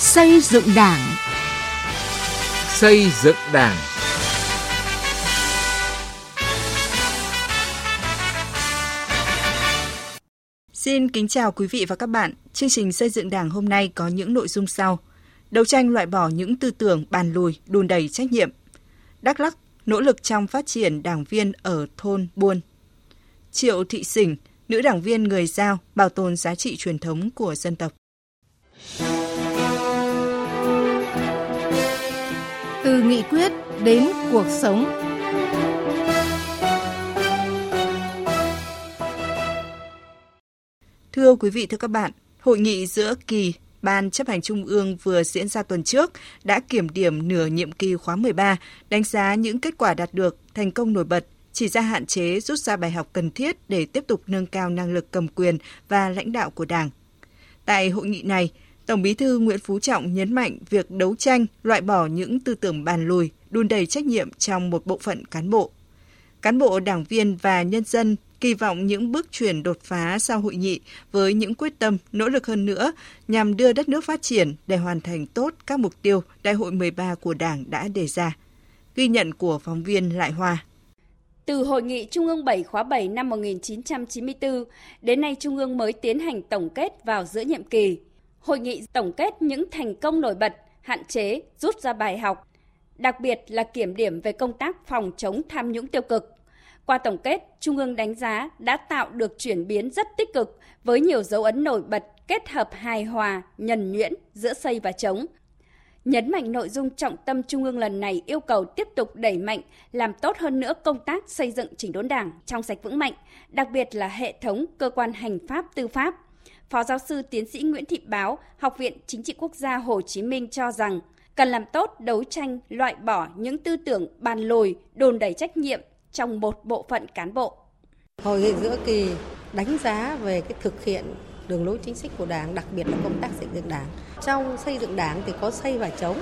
Xây dựng Đảng. Xây dựng Đảng. Xin kính chào quý vị và các bạn. Chương trình xây dựng Đảng hôm nay có những nội dung sau: Đấu tranh loại bỏ những tư tưởng bàn lùi, đùn đẩy trách nhiệm. Đắk Lắk nỗ lực trong phát triển đảng viên ở thôn buôn. Triệu Thị Sỉnh, nữ đảng viên người Giao bảo tồn giá trị truyền thống của dân tộc. Từ nghị quyết đến cuộc sống. Thưa quý vị, thưa các bạn, hội nghị giữa kỳ Ban chấp hành Trung ương vừa diễn ra tuần trước đã kiểm điểm nửa nhiệm kỳ khóa 13, đánh giá những kết quả đạt được, thành công nổi bật, chỉ ra hạn chế rút ra bài học cần thiết để tiếp tục nâng cao năng lực cầm quyền và lãnh đạo của Đảng. Tại hội nghị này, Tổng Bí thư Nguyễn Phú Trọng nhấn mạnh việc đấu tranh, loại bỏ những tư tưởng bàn lùi, đun đầy trách nhiệm trong một bộ phận cán bộ. Cán bộ, đảng viên và nhân dân kỳ vọng những bước chuyển đột phá sau hội nghị với những quyết tâm, nỗ lực hơn nữa nhằm đưa đất nước phát triển để hoàn thành tốt các mục tiêu Đại hội 13 của Đảng đã đề ra. Ghi nhận của phóng viên Lại Hoa. Từ Hội nghị Trung ương 7 khóa 7 năm 1994, đến nay Trung ương mới tiến hành tổng kết vào giữa nhiệm kỳ. Hội nghị tổng kết những thành công nổi bật, hạn chế, rút ra bài học, đặc biệt là kiểm điểm về công tác phòng chống tham nhũng tiêu cực. Qua tổng kết, Trung ương đánh giá đã tạo được chuyển biến rất tích cực với nhiều dấu ấn nổi bật kết hợp hài hòa, nhần nhuyễn giữa xây và chống. Nhấn mạnh nội dung trọng tâm Trung ương lần này yêu cầu tiếp tục đẩy mạnh, làm tốt hơn nữa công tác xây dựng chỉnh đốn đảng trong sạch vững mạnh, đặc biệt là hệ thống cơ quan hành pháp tư pháp. Phó giáo sư tiến sĩ Nguyễn Thị Báo, Học viện Chính trị Quốc gia Hồ Chí Minh cho rằng cần làm tốt đấu tranh loại bỏ những tư tưởng bàn lùi, đồn đẩy trách nhiệm trong một bộ phận cán bộ. Hội nghị giữa kỳ đánh giá về cái thực hiện đường lối chính sách của Đảng, đặc biệt là công tác xây dựng Đảng. Trong xây dựng Đảng thì có xây và chống.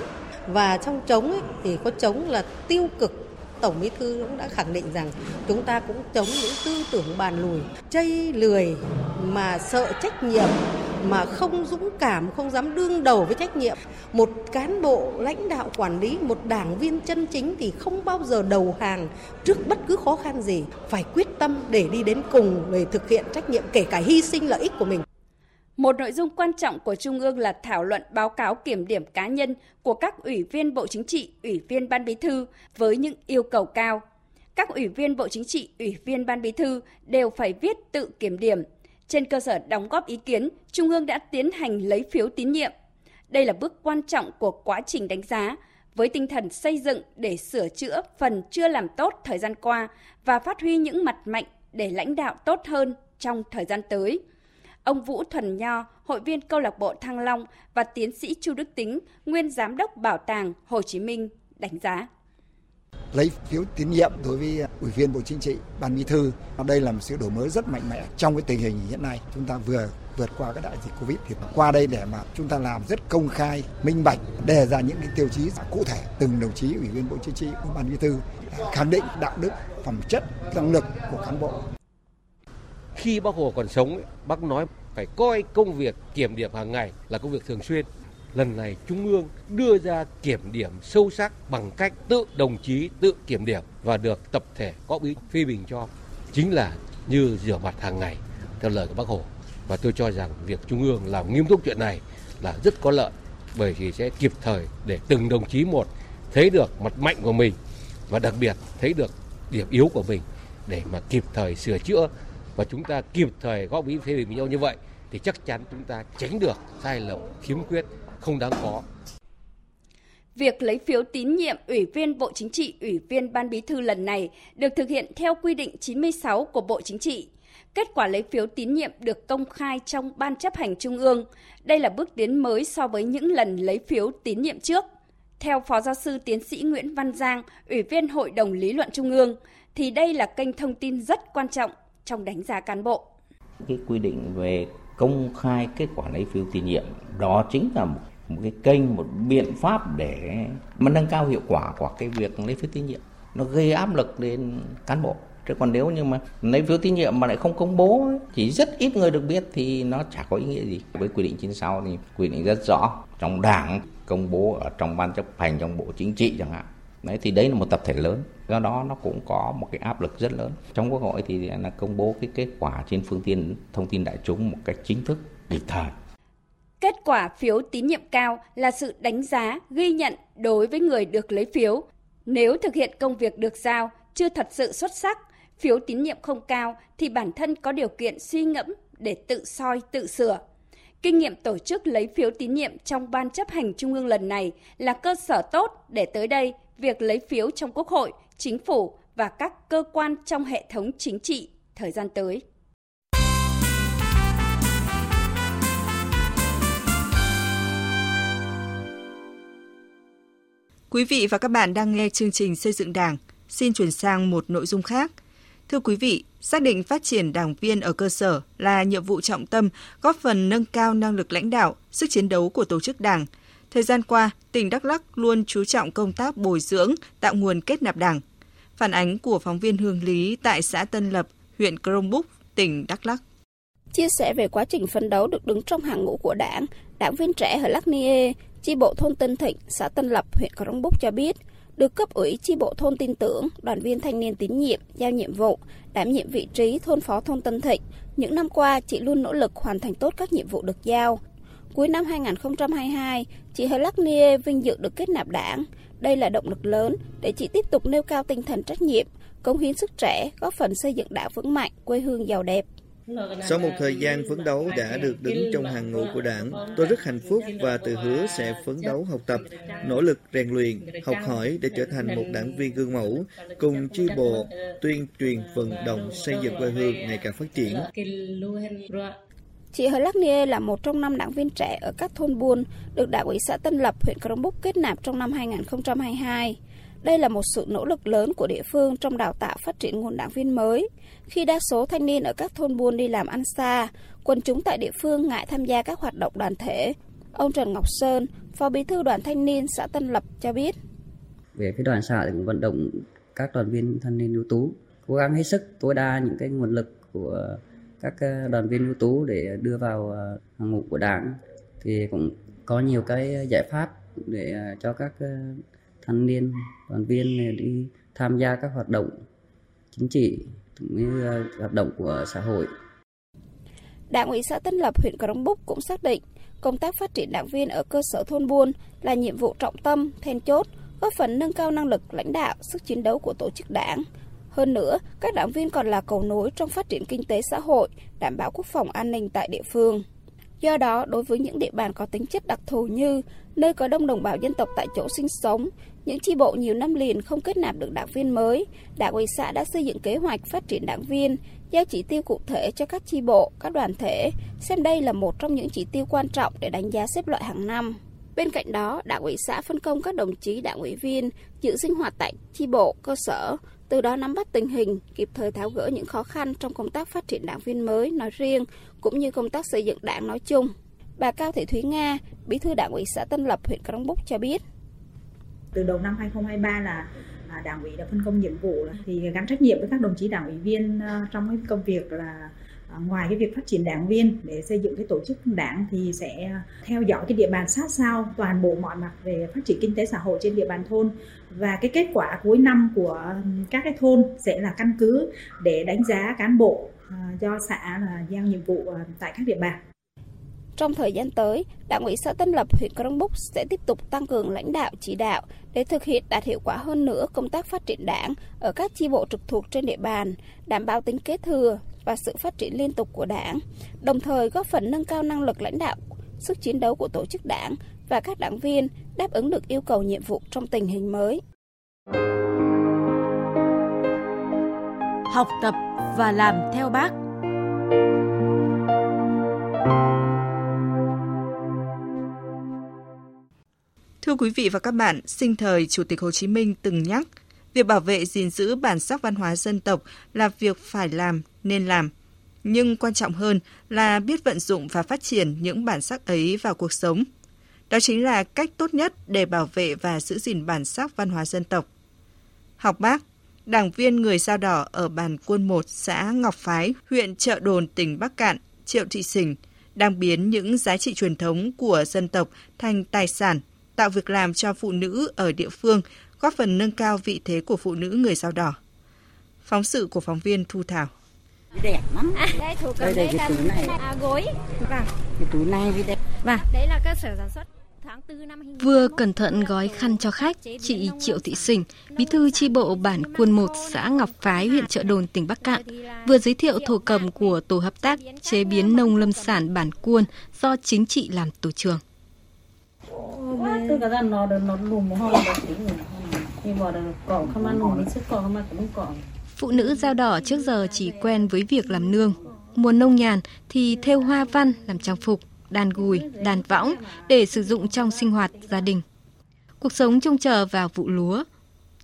Và trong chống ấy, thì có chống là tiêu cực Tổng Bí thư cũng đã khẳng định rằng chúng ta cũng chống những tư tưởng bàn lùi, chây lười mà sợ trách nhiệm mà không dũng cảm, không dám đương đầu với trách nhiệm. Một cán bộ lãnh đạo quản lý, một đảng viên chân chính thì không bao giờ đầu hàng trước bất cứ khó khăn gì, phải quyết tâm để đi đến cùng để thực hiện trách nhiệm kể cả hy sinh lợi ích của mình. Một nội dung quan trọng của Trung ương là thảo luận báo cáo kiểm điểm cá nhân của các ủy viên Bộ Chính trị, ủy viên Ban Bí thư với những yêu cầu cao. Các ủy viên Bộ Chính trị, ủy viên Ban Bí thư đều phải viết tự kiểm điểm. Trên cơ sở đóng góp ý kiến, Trung ương đã tiến hành lấy phiếu tín nhiệm. Đây là bước quan trọng của quá trình đánh giá, với tinh thần xây dựng để sửa chữa phần chưa làm tốt thời gian qua và phát huy những mặt mạnh để lãnh đạo tốt hơn trong thời gian tới ông Vũ Thuần Nho, hội viên câu lạc bộ Thăng Long và tiến sĩ Chu Đức Tính, nguyên giám đốc Bảo tàng Hồ Chí Minh đánh giá lấy phiếu tín nhiệm đối với ủy viên Bộ Chính trị, Ban Bí thư. Đây là một sự đổi mới rất mạnh mẽ trong cái tình hình hiện nay. Chúng ta vừa vượt qua cái đại dịch Covid thì qua đây để mà chúng ta làm rất công khai, minh bạch, đề ra những cái tiêu chí cụ thể từng đồng chí ủy viên Bộ Chính trị, Ban Bí thư khẳng định đạo đức, phẩm chất, năng lực của cán bộ khi bác Hồ còn sống, bác nói phải coi công việc kiểm điểm hàng ngày là công việc thường xuyên. Lần này Trung ương đưa ra kiểm điểm sâu sắc bằng cách tự đồng chí tự kiểm điểm và được tập thể có ý phê bình cho. Chính là như rửa mặt hàng ngày, theo lời của bác Hồ. Và tôi cho rằng việc Trung ương làm nghiêm túc chuyện này là rất có lợi, bởi vì sẽ kịp thời để từng đồng chí một thấy được mặt mạnh của mình và đặc biệt thấy được điểm yếu của mình để mà kịp thời sửa chữa và chúng ta kịp thời góp ý phê bình với nhau như vậy thì chắc chắn chúng ta tránh được sai lầm khiếm khuyết không đáng có Việc lấy phiếu tín nhiệm Ủy viên Bộ Chính trị, Ủy viên Ban Bí thư lần này được thực hiện theo quy định 96 của Bộ Chính trị. Kết quả lấy phiếu tín nhiệm được công khai trong Ban chấp hành Trung ương. Đây là bước tiến mới so với những lần lấy phiếu tín nhiệm trước. Theo Phó Giáo sư Tiến sĩ Nguyễn Văn Giang, Ủy viên Hội đồng Lý luận Trung ương, thì đây là kênh thông tin rất quan trọng trong đánh giá cán bộ. Cái quy định về công khai kết quả lấy phiếu tín nhiệm đó chính là một, một cái kênh một biện pháp để mà nâng cao hiệu quả của cái việc lấy phiếu tín nhiệm. Nó gây áp lực lên cán bộ. Chứ còn nếu như mà lấy phiếu tín nhiệm mà lại không công bố chỉ rất ít người được biết thì nó chả có ý nghĩa gì. Với quy định 96 thì quy định rất rõ. Trong đảng công bố ở trong ban chấp hành trong bộ chính trị chẳng hạn đấy thì đấy là một tập thể lớn do đó nó cũng có một cái áp lực rất lớn trong quốc hội thì là công bố cái kết quả trên phương tiện thông tin đại chúng một cách chính thức kịp thời Kết quả phiếu tín nhiệm cao là sự đánh giá, ghi nhận đối với người được lấy phiếu. Nếu thực hiện công việc được giao chưa thật sự xuất sắc, phiếu tín nhiệm không cao thì bản thân có điều kiện suy ngẫm để tự soi, tự sửa. Kinh nghiệm tổ chức lấy phiếu tín nhiệm trong Ban chấp hành Trung ương lần này là cơ sở tốt để tới đây việc lấy phiếu trong Quốc hội, Chính phủ và các cơ quan trong hệ thống chính trị thời gian tới. Quý vị và các bạn đang nghe chương trình Xây dựng Đảng. Xin chuyển sang một nội dung khác. Thưa quý vị, xác định phát triển đảng viên ở cơ sở là nhiệm vụ trọng tâm, góp phần nâng cao năng lực lãnh đạo, sức chiến đấu của tổ chức đảng. Thời gian qua, tỉnh Đắk Lắk luôn chú trọng công tác bồi dưỡng, tạo nguồn kết nạp đảng. Phản ánh của phóng viên Hương Lý tại xã Tân Lập, huyện Crong Búc, tỉnh Đắk Lắk. Chia sẻ về quá trình phấn đấu được đứng trong hàng ngũ của đảng, đảng viên trẻ ở Lắc Nie, chi bộ thôn Tân Thịnh, xã Tân Lập, huyện Crong Búc cho biết, được cấp ủy chi bộ thôn tin tưởng, đoàn viên thanh niên tín nhiệm, giao nhiệm vụ, đảm nhiệm vị trí thôn phó thôn Tân Thịnh. Những năm qua, chị luôn nỗ lực hoàn thành tốt các nhiệm vụ được giao. Cuối năm 2022, chị Hờ Lắc Nie vinh dự được kết nạp đảng. Đây là động lực lớn để chị tiếp tục nêu cao tinh thần trách nhiệm, cống hiến sức trẻ, góp phần xây dựng đảng vững mạnh, quê hương giàu đẹp. Sau một thời gian phấn đấu đã được đứng trong hàng ngũ của đảng, tôi rất hạnh phúc và tự hứa sẽ phấn đấu học tập, nỗ lực rèn luyện, học hỏi để trở thành một đảng viên gương mẫu, cùng chi bộ tuyên truyền vận động xây dựng quê hương ngày càng phát triển. Chị Hờ Lắc Nia là một trong năm đảng viên trẻ ở các thôn buôn được Đảng ủy xã Tân Lập, huyện Crong Búc kết nạp trong năm 2022. Đây là một sự nỗ lực lớn của địa phương trong đào tạo phát triển nguồn đảng viên mới. Khi đa số thanh niên ở các thôn buôn đi làm ăn xa, quần chúng tại địa phương ngại tham gia các hoạt động đoàn thể. Ông Trần Ngọc Sơn, Phó Bí thư đoàn thanh niên xã Tân Lập cho biết. Về phía đoàn xã thì cũng vận động các đoàn viên thanh niên ưu tú cố gắng hết sức tối đa những cái nguồn lực của các ờ, đoàn viên ưu tú để đưa vào ờ, hàng ngũ của đảng thì cũng có nhiều cái giải pháp để ờ, cho các thanh niên đoàn viên đi tham gia các hoạt động chính trị cũng như hoạt động của xã hội. Đảng ủy xã Tân Lập, huyện Crong Búc cũng xác định công tác phát triển đảng viên ở cơ sở thôn buôn là nhiệm vụ trọng tâm, then chốt, góp phần nâng cao năng lực lãnh đạo, sức chiến đấu của tổ chức đảng. Hơn nữa, các đảng viên còn là cầu nối trong phát triển kinh tế xã hội, đảm bảo quốc phòng an ninh tại địa phương. Do đó, đối với những địa bàn có tính chất đặc thù như nơi có đông đồng bào dân tộc tại chỗ sinh sống, những chi bộ nhiều năm liền không kết nạp được đảng viên mới, Đảng ủy xã đã xây dựng kế hoạch phát triển đảng viên, giao chỉ tiêu cụ thể cho các chi bộ, các đoàn thể, xem đây là một trong những chỉ tiêu quan trọng để đánh giá xếp loại hàng năm. Bên cạnh đó, Đảng ủy xã phân công các đồng chí đảng ủy viên giữ sinh hoạt tại chi bộ, cơ sở, từ đó nắm bắt tình hình, kịp thời tháo gỡ những khó khăn trong công tác phát triển đảng viên mới nói riêng, cũng như công tác xây dựng đảng nói chung. Bà Cao Thị Thúy Nga, Bí thư Đảng ủy xã Tân Lập, huyện Crong Búc cho biết. Từ đầu năm 2023 là đảng ủy đã phân công nhiệm vụ thì gắn trách nhiệm với các đồng chí đảng ủy viên ờ, trong cái công việc là À, ngoài cái việc phát triển đảng viên để xây dựng cái tổ chức đảng thì sẽ theo dõi cái địa bàn sát sao toàn bộ mọi mặt về phát triển kinh tế xã hội trên địa bàn thôn và cái kết quả cuối năm của các cái thôn sẽ là căn cứ để đánh giá cán bộ à, do xã là giao nhiệm vụ à, tại các địa bàn. Trong thời gian tới, Đảng ủy xã Tân Lập, huyện Crong Búc sẽ tiếp tục tăng cường lãnh đạo chỉ đạo để thực hiện đạt hiệu quả hơn nữa công tác phát triển đảng ở các chi bộ trực thuộc trên địa bàn, đảm bảo tính kế thừa và sự phát triển liên tục của đảng, đồng thời góp phần nâng cao năng lực lãnh đạo, sức chiến đấu của tổ chức đảng và các đảng viên đáp ứng được yêu cầu nhiệm vụ trong tình hình mới. Học tập và làm theo bác. Thưa quý vị và các bạn, sinh thời Chủ tịch Hồ Chí Minh từng nhắc, việc bảo vệ gìn giữ bản sắc văn hóa dân tộc là việc phải làm, nên làm. Nhưng quan trọng hơn là biết vận dụng và phát triển những bản sắc ấy vào cuộc sống. Đó chính là cách tốt nhất để bảo vệ và giữ gìn bản sắc văn hóa dân tộc. Học bác, đảng viên người sao Đỏ ở bản Quân 1, xã Ngọc Phái, huyện Trợ Đồn, tỉnh Bắc Cạn, Triệu Thị Sình, đang biến những giá trị truyền thống của dân tộc thành tài sản, tạo việc làm cho phụ nữ ở địa phương, góp phần nâng cao vị thế của phụ nữ người sao Đỏ. Phóng sự của phóng viên Thu Thảo. Đẹp lắm. À, đây thủ cầm đây, đây cái túi này. À, gối. Vâng. Cái túi này với đẹp. Vâng. Đấy là cơ sở sản xuất. Vừa cẩn thận gói khăn cho khách, chị Triệu Thị Sình, bí thư chi bộ bản Quân 1 xã Ngọc Phái, huyện Trợ Đồn, tỉnh Bắc Cạn, vừa giới thiệu thổ cầm của tổ hợp tác chế biến nông lâm sản bản Quân do chính chị làm tổ trưởng. Phụ nữ dao đỏ trước giờ chỉ quen với việc làm nương. Mùa nông nhàn thì thêu hoa văn làm trang phục đàn gùi, đàn võng để sử dụng trong sinh hoạt gia đình. Cuộc sống trông chờ vào vụ lúa.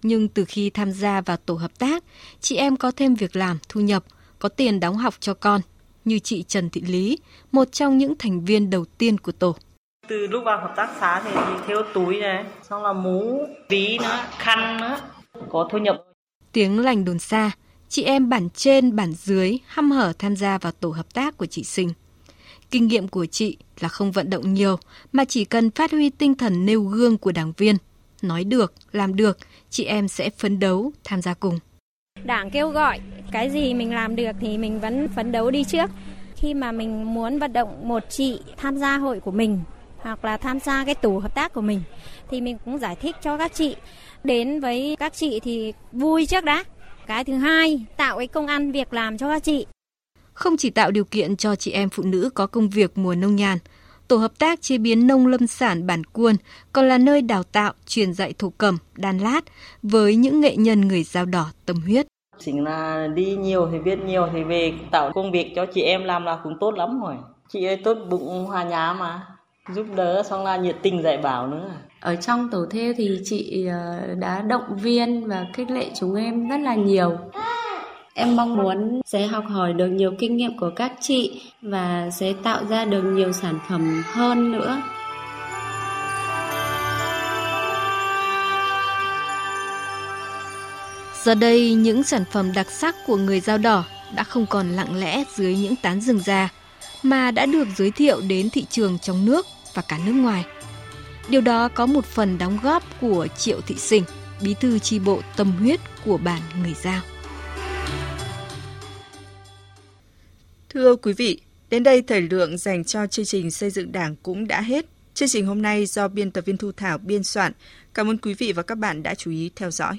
Nhưng từ khi tham gia vào tổ hợp tác, chị em có thêm việc làm, thu nhập, có tiền đóng học cho con, như chị Trần Thị Lý, một trong những thành viên đầu tiên của tổ. Từ lúc vào hợp tác xã thì theo túi này, xong là mũ, ví nữa, khăn nữa, có thu nhập. Tiếng lành đồn xa, chị em bản trên, bản dưới hăm hở tham gia vào tổ hợp tác của chị Sinh. Kinh nghiệm của chị là không vận động nhiều, mà chỉ cần phát huy tinh thần nêu gương của đảng viên. Nói được, làm được, chị em sẽ phấn đấu, tham gia cùng. Đảng kêu gọi, cái gì mình làm được thì mình vẫn phấn đấu đi trước. Khi mà mình muốn vận động một chị tham gia hội của mình, hoặc là tham gia cái tổ hợp tác của mình, thì mình cũng giải thích cho các chị. Đến với các chị thì vui trước đã. Cái thứ hai, tạo cái công ăn việc làm cho các chị không chỉ tạo điều kiện cho chị em phụ nữ có công việc mùa nông nhàn, Tổ hợp tác chế biến nông lâm sản bản Cuôn còn là nơi đào tạo, truyền dạy thổ cẩm, đan lát với những nghệ nhân người dao đỏ tâm huyết. Chính là đi nhiều thì biết nhiều thì về tạo công việc cho chị em làm là cũng tốt lắm rồi. Chị ấy tốt bụng hòa nhã mà, giúp đỡ xong là nhiệt tình dạy bảo nữa. Ở trong tổ theo thì chị ờ, đã động viên và khích lệ chúng em rất là nhiều. Em mong muốn sẽ học hỏi được nhiều kinh nghiệm của các chị và sẽ tạo ra được nhiều sản phẩm hơn nữa. Giờ đây, những sản phẩm đặc sắc của người dao đỏ đã không còn lặng lẽ dưới những tán rừng già, mà đã được giới thiệu đến thị trường trong nước và cả nước ngoài. Điều đó có một phần đóng góp của Triệu Thị Sinh, bí thư tri bộ tâm huyết của bản người Giao. Thưa quý vị, đến đây thời lượng dành cho chương trình xây dựng đảng cũng đã hết. Chương trình hôm nay do biên tập viên Thu Thảo biên soạn. Cảm ơn quý vị và các bạn đã chú ý theo dõi.